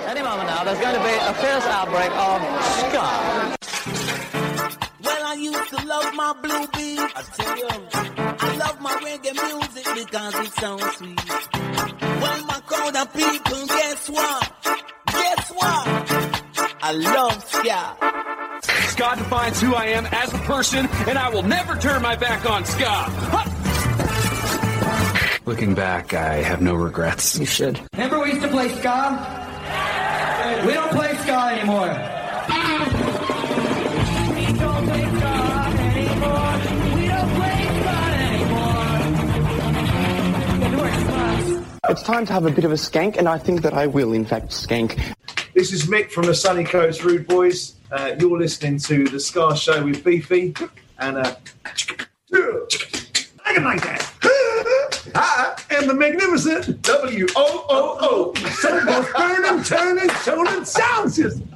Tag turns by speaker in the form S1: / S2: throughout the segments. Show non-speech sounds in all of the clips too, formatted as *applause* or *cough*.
S1: Any moment now, there's going to be a fierce outbreak of ska.
S2: Well, I used to love my blue beat. I tell you, I love my reggae music because it sounds sweet. Well, my crowd of people, guess what? Guess what? I love ska.
S3: Scott defines who I am as a person, and I will never turn my back on ska.
S4: Looking back, I have no regrets.
S1: You should.
S5: Remember we used to play ska? We don't play ska anymore. We don't play ska anymore. We don't play ska anymore.
S6: It's time to have a bit of a skank, and I think that I will, in fact, skank.
S7: This is Mick from the Sunny Coast Rude Boys. Uh, you're listening to the Ska Show with Beefy and uh, I can like that. I am the magnificent W O O O. So much burning, turning, turning sound system.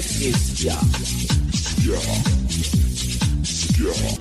S2: This is ya, Ska. Ska.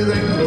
S8: Everything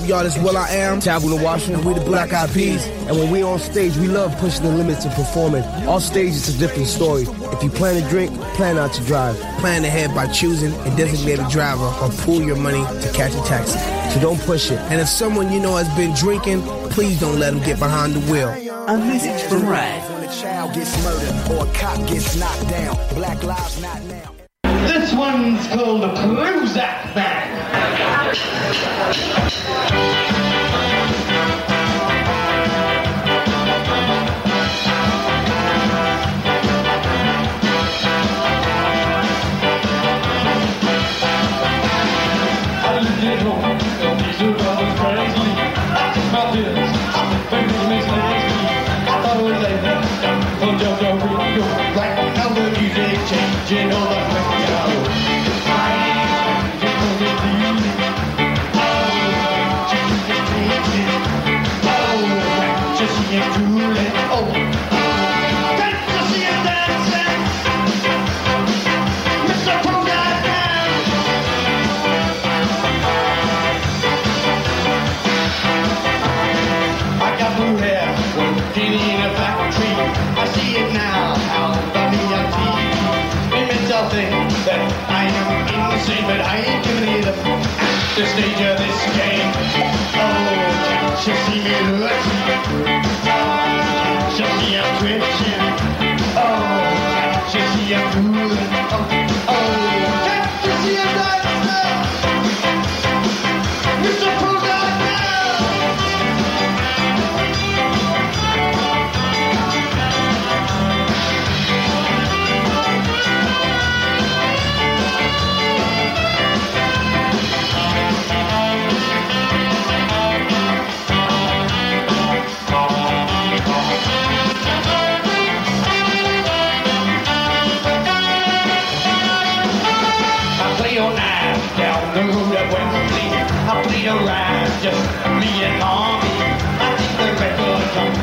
S9: up, y'all? This is Will I Am, Tabula Washington. We the Black Eyed Peas, and when we on stage, we love pushing the limits of performing. All stages is a different story. If you plan to drink, plan not to drive. Plan ahead by choosing a designated driver or pool your money to catch a taxi. So don't push it. And if someone you know has been drinking, please don't let them get behind the wheel.
S10: A message from Red.
S11: When a child gets murdered or a cop gets knocked down, black lives not now.
S7: This one's called the Prozac Man. Think that I am insane, but I ain't giving it up at the stage of this game. Oh, can't you see me lurking? Can't you see I'm twitching?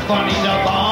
S7: Record companies are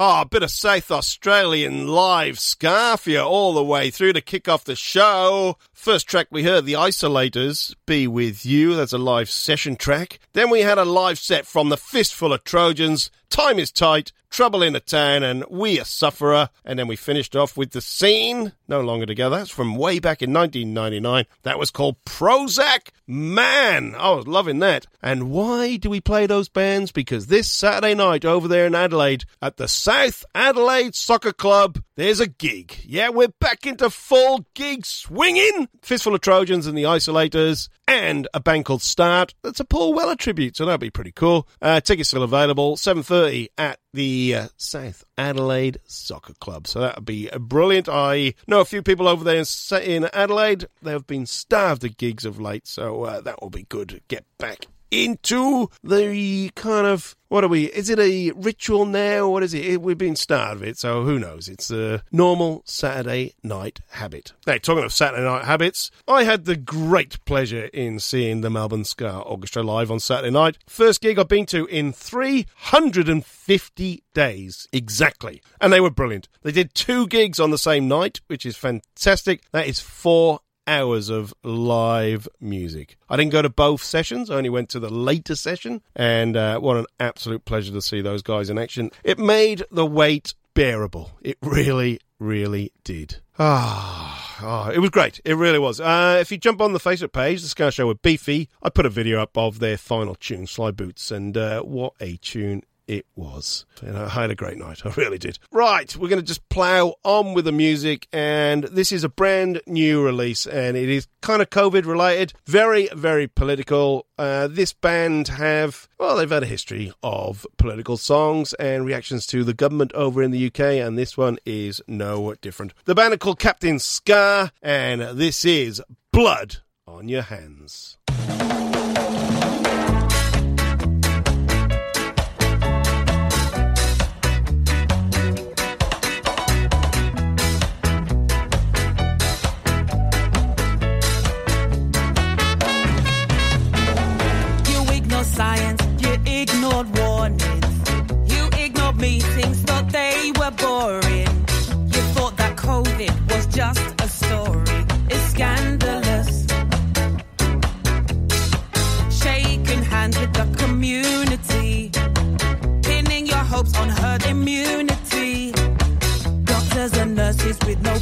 S7: Oh,
S12: a bit of South Australian live for all the way through to kick off the show. First track we heard, The Isolators, Be With You, that's a live session track. Then we had a live set from The Fistful of Trojans, Time is Tight, Trouble in a Town, and We a Sufferer. And then we finished off with The Seen, no longer together. That's from way back in 1999. That was called Prozac Man. I was loving that. And why do we play those bands? Because this Saturday night over there in Adelaide at the South Adelaide Soccer Club, there's a gig. Yeah, we're back into full gig swinging. Fistful of Trojans and the Isolators, and a band called Start. That's a Paul Weller tribute, so that'll be pretty cool. Uh, tickets still available. 7.30 at the uh, South Adelaide Soccer Club. So that would be brilliant. I know a few people over there in, Adelaide. They have been starved of gigs of late, so uh, that will be good get back into the kind of what are we? Is it a ritual now? What is it? Eh, we've been starved of it, so who knows? It's a normal Saturday night habit. Hey, talking of Saturday night habits, I had the great pleasure in seeing the Melbourne Ska Orchestra live on Saturday night. First gig I've been to in 350 days exactly, and they were brilliant. They did two gigs on the same night, which is fantastic. That is four hours of live music. I didn't go to both sessions, I only went to the later session, and uh, what an absolute pleasure to see those guys in action. It made the wait bearable. It really, really did. Ah, oh, it was great. It really was. Uh, if you jump on the Facebook page, the Ska Show with Beefy, I put a video up of their final tune, Sly Boots, and uh, what a tune
S13: it was. You know, I had a great night. I really did. Right, we're going to just plow on with the music. And this is a brand new release, and it is kind of COVID related, very, very political. Uh, this band have, well, they've had a history of political songs and reactions to the government over in the UK, and this one is no different. The band are called Captain SKA, and this is Blood on Your Hands.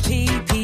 S14: P.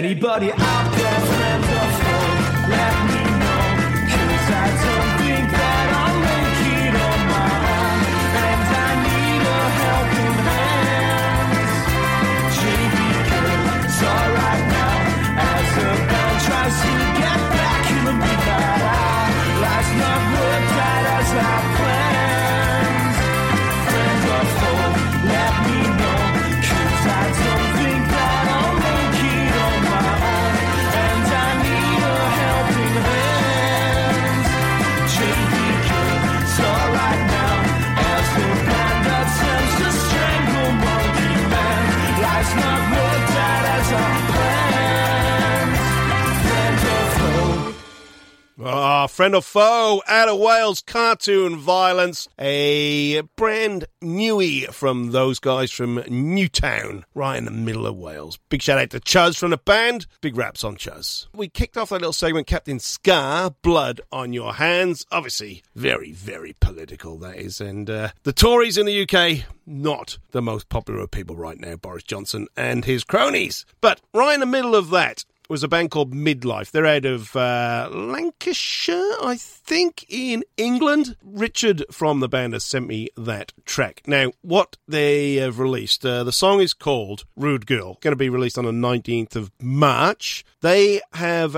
S14: anybody out friend or foe, out
S12: of Wales cartoon violence. A brand newie from those guys from Newtown, right in the middle of Wales. Big shout out to Chuz from the band. Big raps on Chuz. We kicked off that little segment, Captain SKA, Blood on Your Hands. Obviously, very, very political, that is. And uh, the Tories in the UK, not the most popular of people right now, Boris Johnson and his cronies. But right in the middle of that, was a band called Midlife. They're out of uh, Lancashire, I think, in England. Richard from the band has sent me that track. Now, what they have released, uh, the song is called Rude Girl, going to be released on the 19th of March. They have.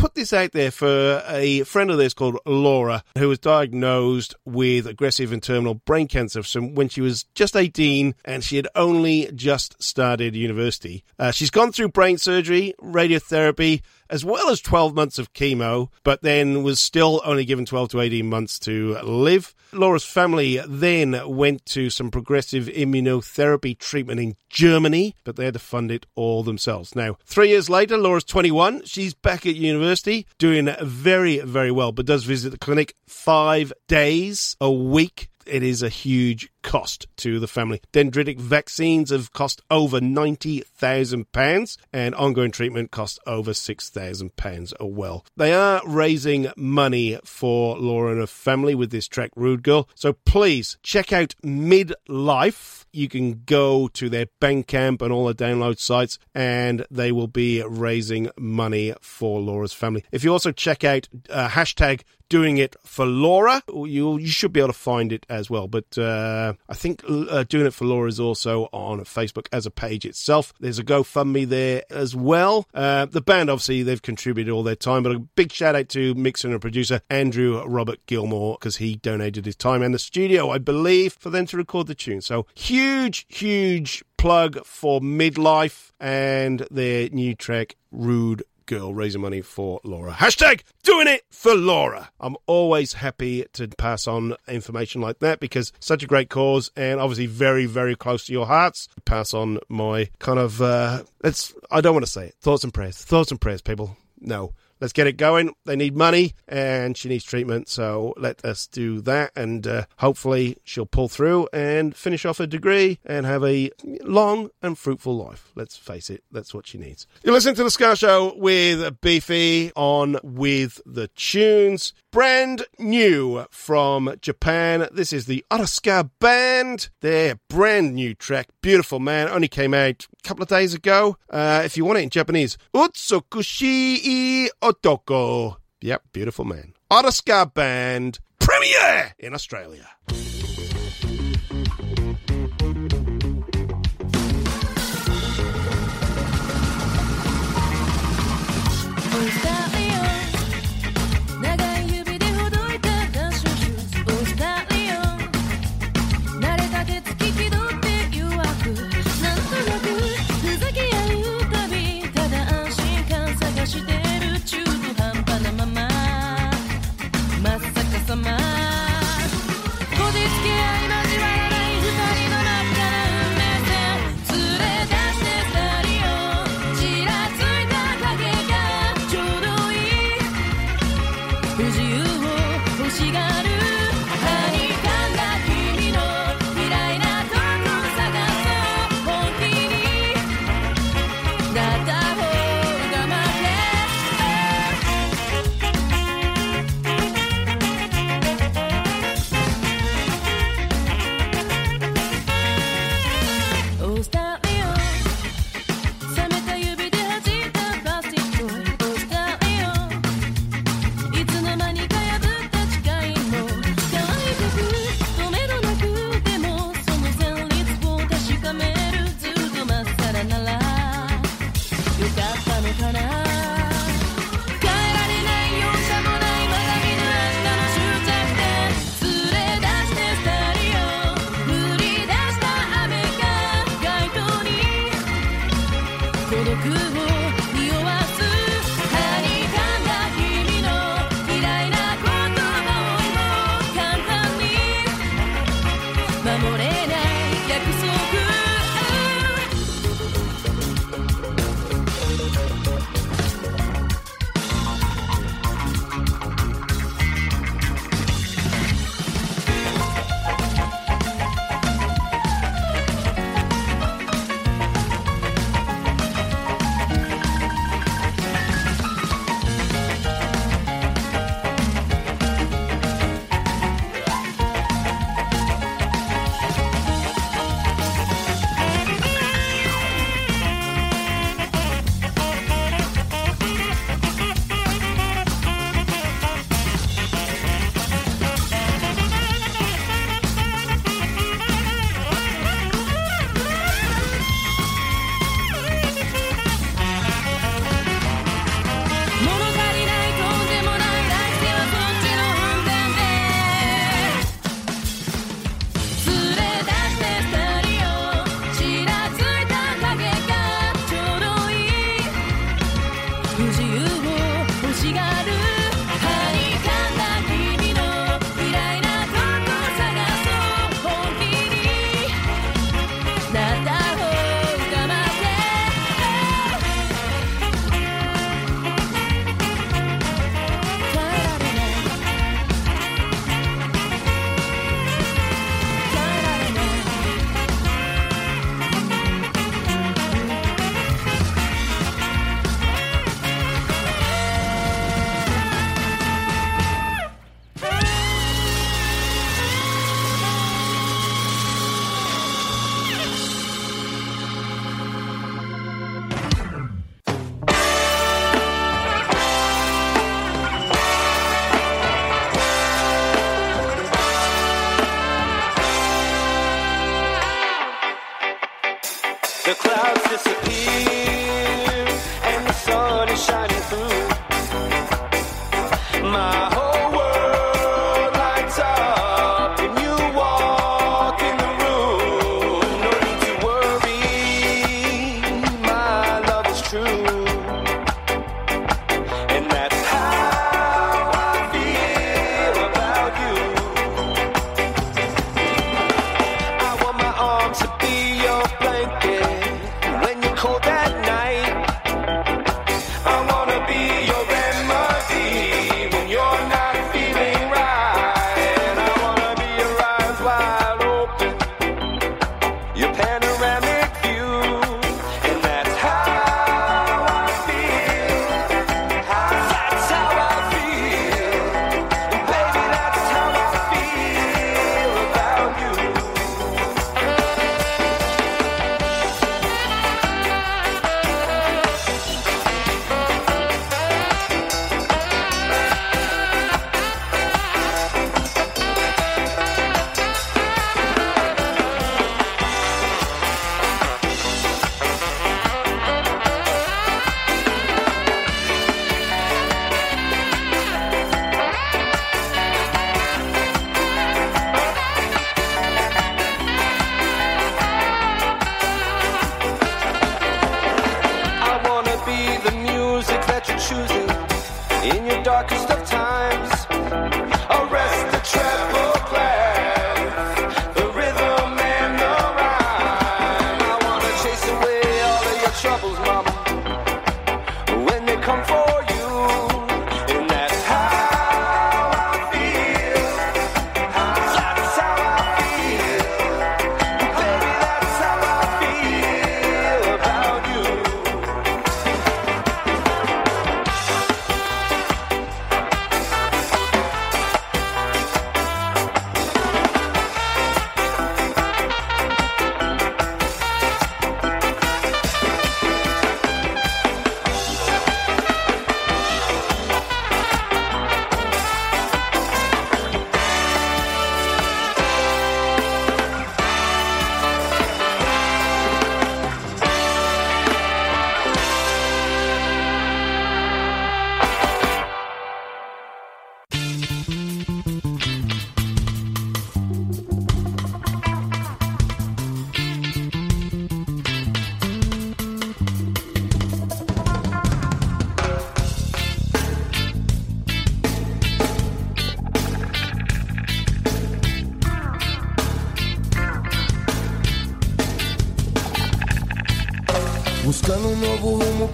S12: Put this out there for a friend of theirs called Laura, who was diagnosed with aggressive and terminal brain cancer from when she was just 18 and she had only just started university. Uh, she's gone through brain surgery, radiotherapy, as well as 12 months of chemo, but then was still only given 12 to 18 months to live. Laura's family then went to some progressive immunotherapy treatment in Germany, but they had to fund it all themselves. Now, three years later, Laura's 21. She's back at university, doing very, very well, but does visit the clinic five days a week it is a huge cost to the family. Dendritic vaccines have cost over £90,000 and ongoing treatment costs over £6,000 a well. They are raising money for Laura and her family with this track Rude Girl. So please check out Midlife. You can go to their Bandcamp and all the download sites and they will be raising money for Laura's family. If you also check out uh, hashtag doing it for Laura, you you should be able to find it as well. But
S15: uh, I think uh, Doing It for Laura is also on Facebook as a page itself. There's a GoFundMe there as well. Uh, the band, obviously, they've contributed all their time, but a big shout out to mixer and producer Andrew Robert Gilmore because he donated his time and the studio, I believe, for them to record the tune. So huge, huge plug for Midlife and their new track, Rude girl raising money for Laura. Hashtag doing it for Laura. I'm always happy to pass on information like that because such a great cause and obviously very, very close to your hearts. Pass on my kind of, uh, it's, I don't want to say it. Thoughts and prayers. Thoughts and prayers, people. No let's get it going. They need money and she needs treatment. So let us do that. And uh, hopefully she'll pull through and finish off her degree and have a long and fruitful life. Let's face it, that's what she needs. You're listening to The Ska Show with Beefy on With the Tunes. Brand new from Japan. This is the Oreskaband. Their brand new track. Beautiful, man. Only came out a couple of days ago. Uh, if you want it in Japanese, Utsukushi Otoko. Yep, beautiful man. Oreskaband. Premiere in Australia.
S14: When you're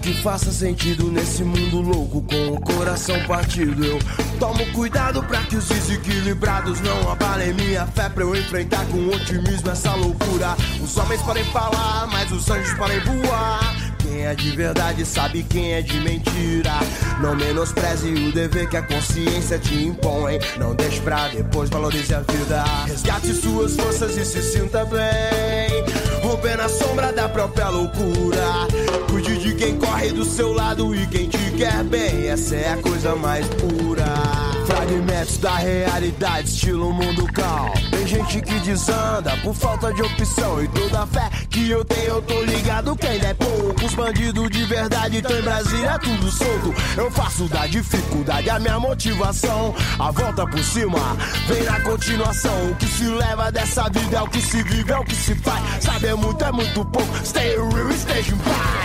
S9: que faça sentido nesse mundo louco com o coração partido. Eu tomo cuidado pra que os desequilibrados não abalem minha fé pra eu enfrentar com otimismo essa loucura. Os homens podem falar, mas os anjos podem voar. Quem é de verdade sabe quem é de mentira. Não menospreze o dever que a consciência te impõe. Não deixe pra depois, valorize a vida. Resgate suas forças e se sinta bem. Romper na sombra da própria loucura. Cuide de quem corre do seu lado e quem te quer bem. Essa é a coisa mais pura. Fragmentos da realidade, estilo mundo calmo. Tem gente que desanda por falta de opção. E toda fé que eu tenho, eu tô ligado que ainda é pouco. Os bandidos de verdade estão em Brasília, é tudo solto. Eu faço da dificuldade a minha motivação. A volta por cima vem na continuação. O que se leva dessa vida é o que se vive, é o que se faz. Saber muito é muito pouco. Stay real, esteja em paz.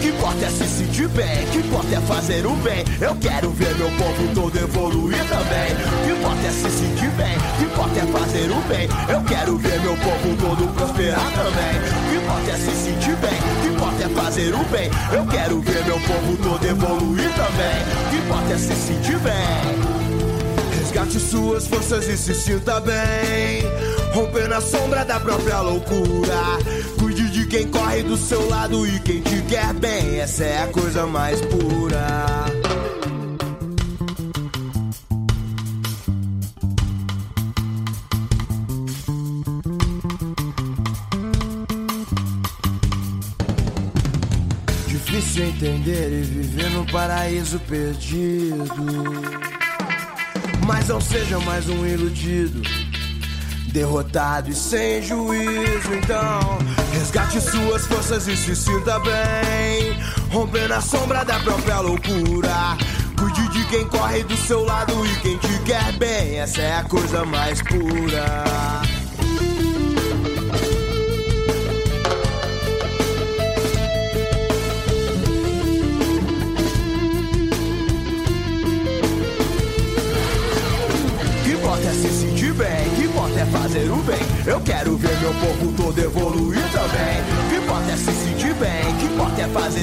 S9: Que importa é se sentir bem, que importa é fazer o bem. Eu quero ver meu povo todo evoluir também. Que importa é se sentir bem, que importa é fazer o bem. Eu quero ver meu povo todo prosperar também. Que importa é se sentir bem, que importa é fazer o bem. Eu quero ver meu povo todo evoluir também. Que importa é se sentir bem. Resgate suas forças e se sinta bem. Romper na sombra da própria loucura. Quem corre do seu lado e quem te quer bem. Essa é a coisa mais pura. Difícil entender e viver no paraíso perdido. Mas não seja mais um iludido. Derrotado e sem juízo. Então, resgate suas forças e se sinta bem, rompendo a sombra da própria loucura. Cuide de quem corre do seu lado e quem te quer bem, essa é a coisa mais pura.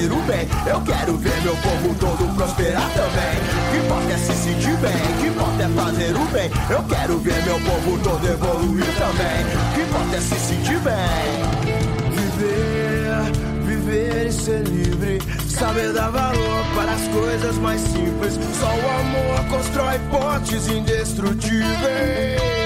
S9: Fazer o bem. Eu quero ver meu povo todo prosperar também. Que importa é se sentir bem, que importa é fazer o bem. Eu quero ver meu povo todo evoluir também. Que importa é se sentir bem. Viver, viver e ser livre. Saber dar valor para as coisas mais simples. Só o amor constrói pontes indestrutíveis.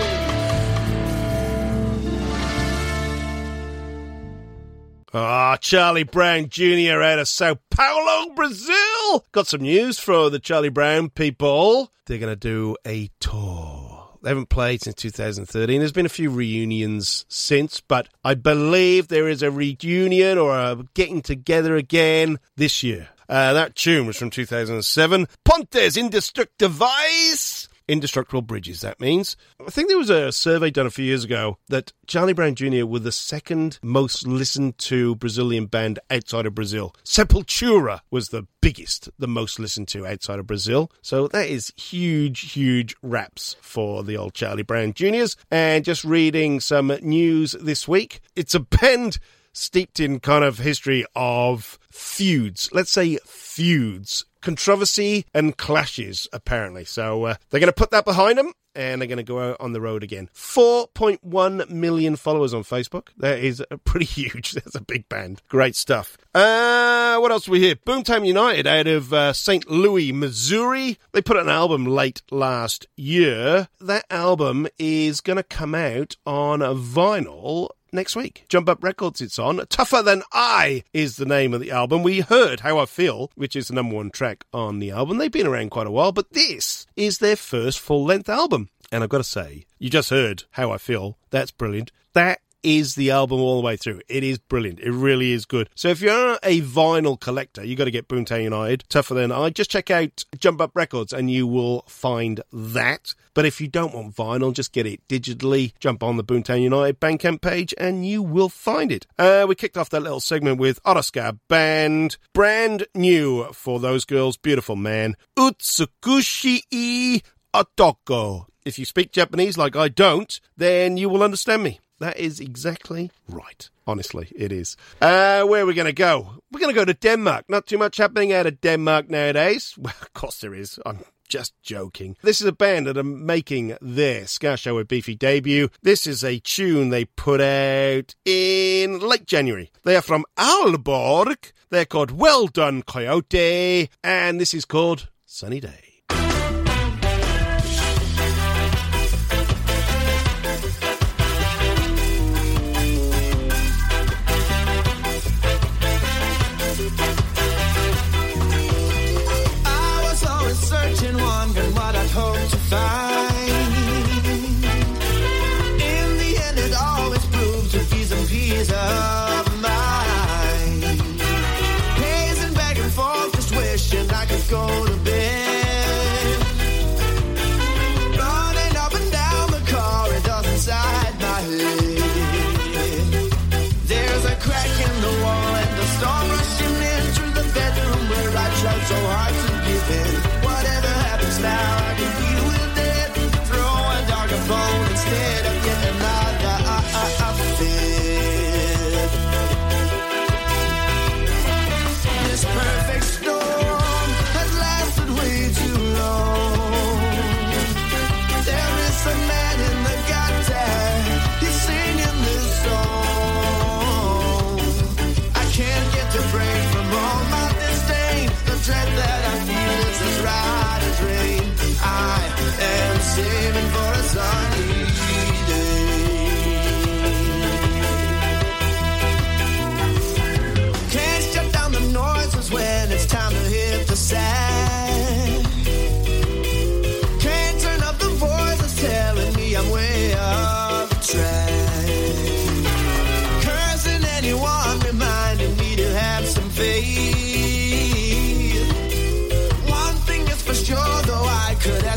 S12: Ah, Charlie Brown Jr. out of Sao Paulo, Brazil. Got some news for the Charlie Brown people. They're going to do a tour. They haven't played since 2013. There's been a few reunions since, but I believe there is a reunion or a getting together again this year. Uh, that tune was from 2007. Pontes Indestrutíveis. Indestructible Bridges, that means. I think there was a survey done a few years ago that Charlie Brown Jr. were the second most listened to Brazilian band outside of Brazil. Sepultura was the biggest, the most listened to outside of Brazil. So that is huge, huge raps for the old Charlie Brown Juniors. And just reading some news this week, it's a band steeped in kind of history of feuds. Let's say feuds, controversy and clashes, apparently. So uh, they're going to put that behind them and they're going to go out on the road again. 4.1 million followers on Facebook. That is pretty *laughs* huge. That's a big band. Great stuff. Uh, what else we hear? Boomtown United out of uh, St. Louis, Missouri. They put out an album late last year. That album is going to come out on a vinyl next week. Jump Up Records it's on. Tougher Than I is the name of the album. We heard How I Feel, which is the number one track on the album. They've been around quite a while, but this is their first full length album. And I've got to say, you just heard How I Feel. That's brilliant. That is the album all the way through. It is brilliant. It really is good. So if you're a vinyl collector, you got to get Boomtown United. Tougher than I. Just check out Jump Up Records and you will find that. But if you don't want vinyl, just get it digitally. Jump on the Boomtown United Bandcamp page and you will find it. Uh, we kicked off that little segment with Otoscar Band. Brand new for those girls. Beautiful man. Utsukushi i Otoko. If you speak Japanese like I don't, then you will understand me. That is exactly right. Honestly, it is. Uh, where are we going to go? We're going to go to Denmark. Not too much happening out of Denmark nowadays. *laughs* Well, of course there is. I'm just joking. This is a band that are making their Ska Show with Beefy debut. This is a tune they put out in late January. They are from Aalborg. They're called Well Done Coyote, and this is called Sunny Day.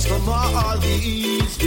S9: More all these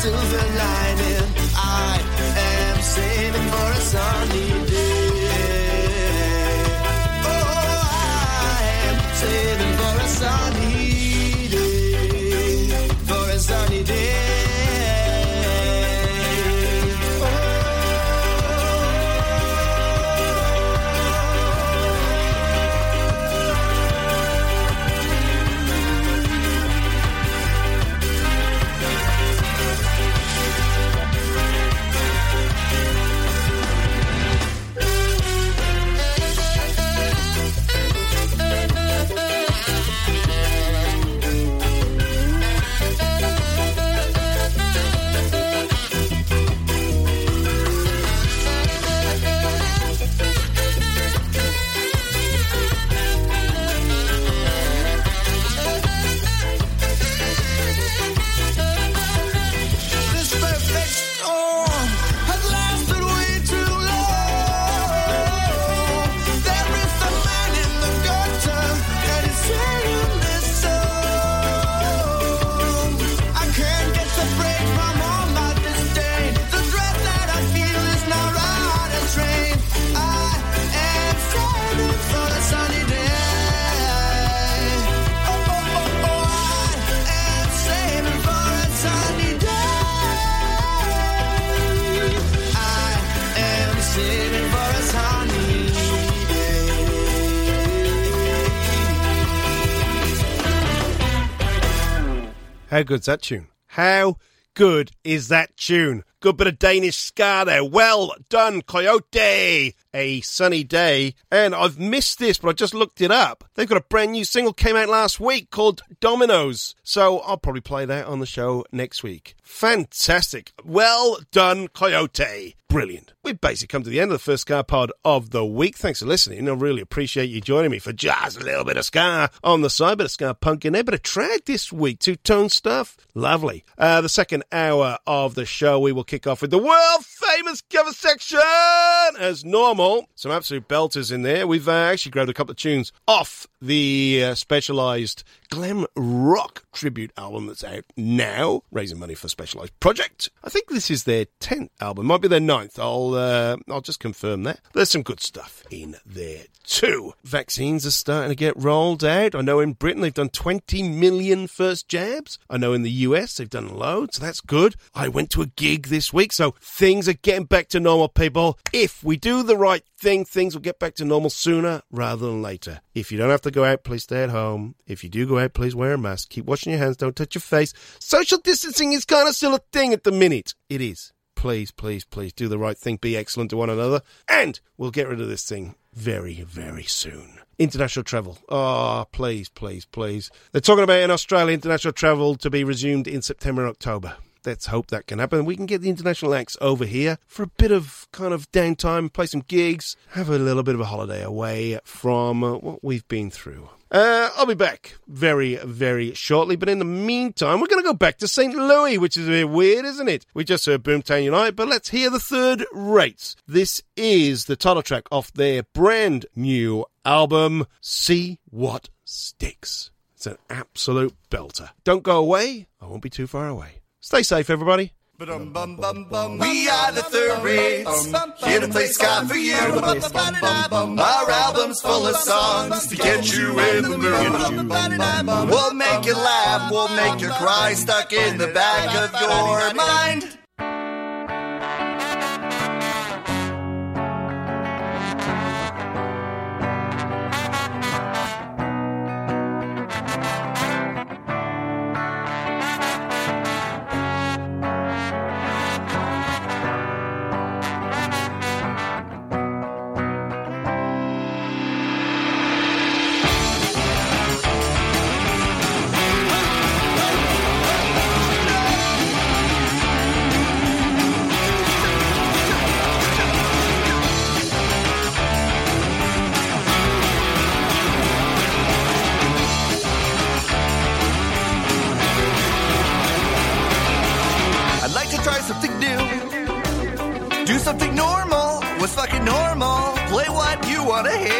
S9: silver lining.
S12: How good's that tune? How good is that tune? Good bit of Danish ska there. Well done, Coyote. A sunny day. And I've missed this, but I just looked it up. They've got a brand new single came out last week called Dominoes. So I'll probably play that on the show next week. Fantastic. Well done, Coyote. Brilliant. We've basically come to the end of the first Ska pod of the week. Thanks for listening. I really appreciate you joining me for just a little bit of Ska on the side, bit of Ska punk in there, bit of trad this week, two tone stuff. Lovely. Uh, the second hour of the show, we will kick off with the world famous cover section as normal. Some absolute belters in there. We've uh, actually grabbed a couple of tunes off the uh, specialized glam rock tribute album that's out now, raising money for Specialized Project. I think this is their 10th album, might be their ninth. I'll uh, I'll just confirm that. There's some good stuff in there too. Vaccines are starting to get rolled out. I know in Britain they've done 20 million first jabs. I know in the US they've done loads, so that's good. I went to a gig this week, so things are getting back to normal, people. If we do the right thing, things will get back to normal sooner rather than later. If you don't have to go out, please stay at home. If you do go out, please wear a mask. Keep washing your hands, don't touch your face. Social distancing is kind of still a thing at the minute. It is. Please, please, please do the right thing. Be excellent to one another. And we'll get rid of this thing very, very soon. International travel. Oh, please, please, please. They're talking about in Australia international travel to be resumed in September October. Let's hope that can happen. We can get the international acts over here for a bit of kind of downtime, play some gigs, have a little bit of a holiday away from what we've been through. Uh, I'll be back very, very shortly. But in the meantime, we're going to go back to St. Louis, which is a bit weird, isn't it? We just heard Boomtown Unite, but let's hear the third rates. This is the title track off their brand new album, See What Sticks. It's an absolute belter. Don't go away. I won't be too far away. Stay safe, everybody.
S9: We are the third rates, here to play ska for you. Our album's full of songs to get you in the mood. We'll make you laugh, we'll make you cry, stuck in the back of your mind.
S16: something normal was fucking normal. Play what you wanna hear.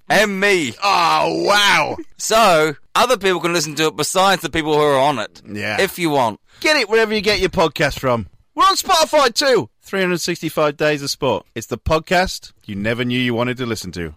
S17: and me.
S12: Oh, wow.
S17: So, other people can listen to it besides the people who are on it.
S12: Yeah.
S17: If you want.
S12: Get it wherever you get your podcast from. We're on Spotify too. 365 Days of Sport. It's the podcast you never knew you wanted to listen to.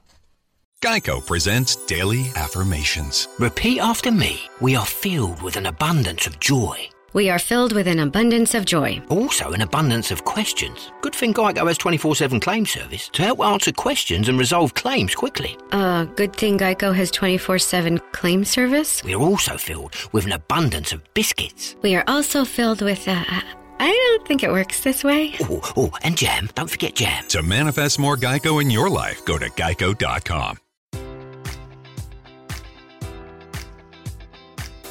S18: Geico presents Daily Affirmations.
S19: Repeat after me. We are filled with an abundance of joy.
S20: We are filled with an abundance of joy.
S19: Also, an abundance of questions. Good thing Geico has 24 7 claim service to help answer questions and resolve claims quickly.
S20: Uh, good thing Geico has 24 7 claim service.
S19: We are also filled with an abundance of biscuits.
S20: We are also filled with, uh, I don't think it works this way.
S19: Oh, oh, and jam. Don't forget jam.
S18: To manifest more Geico in your life, go to geico.com.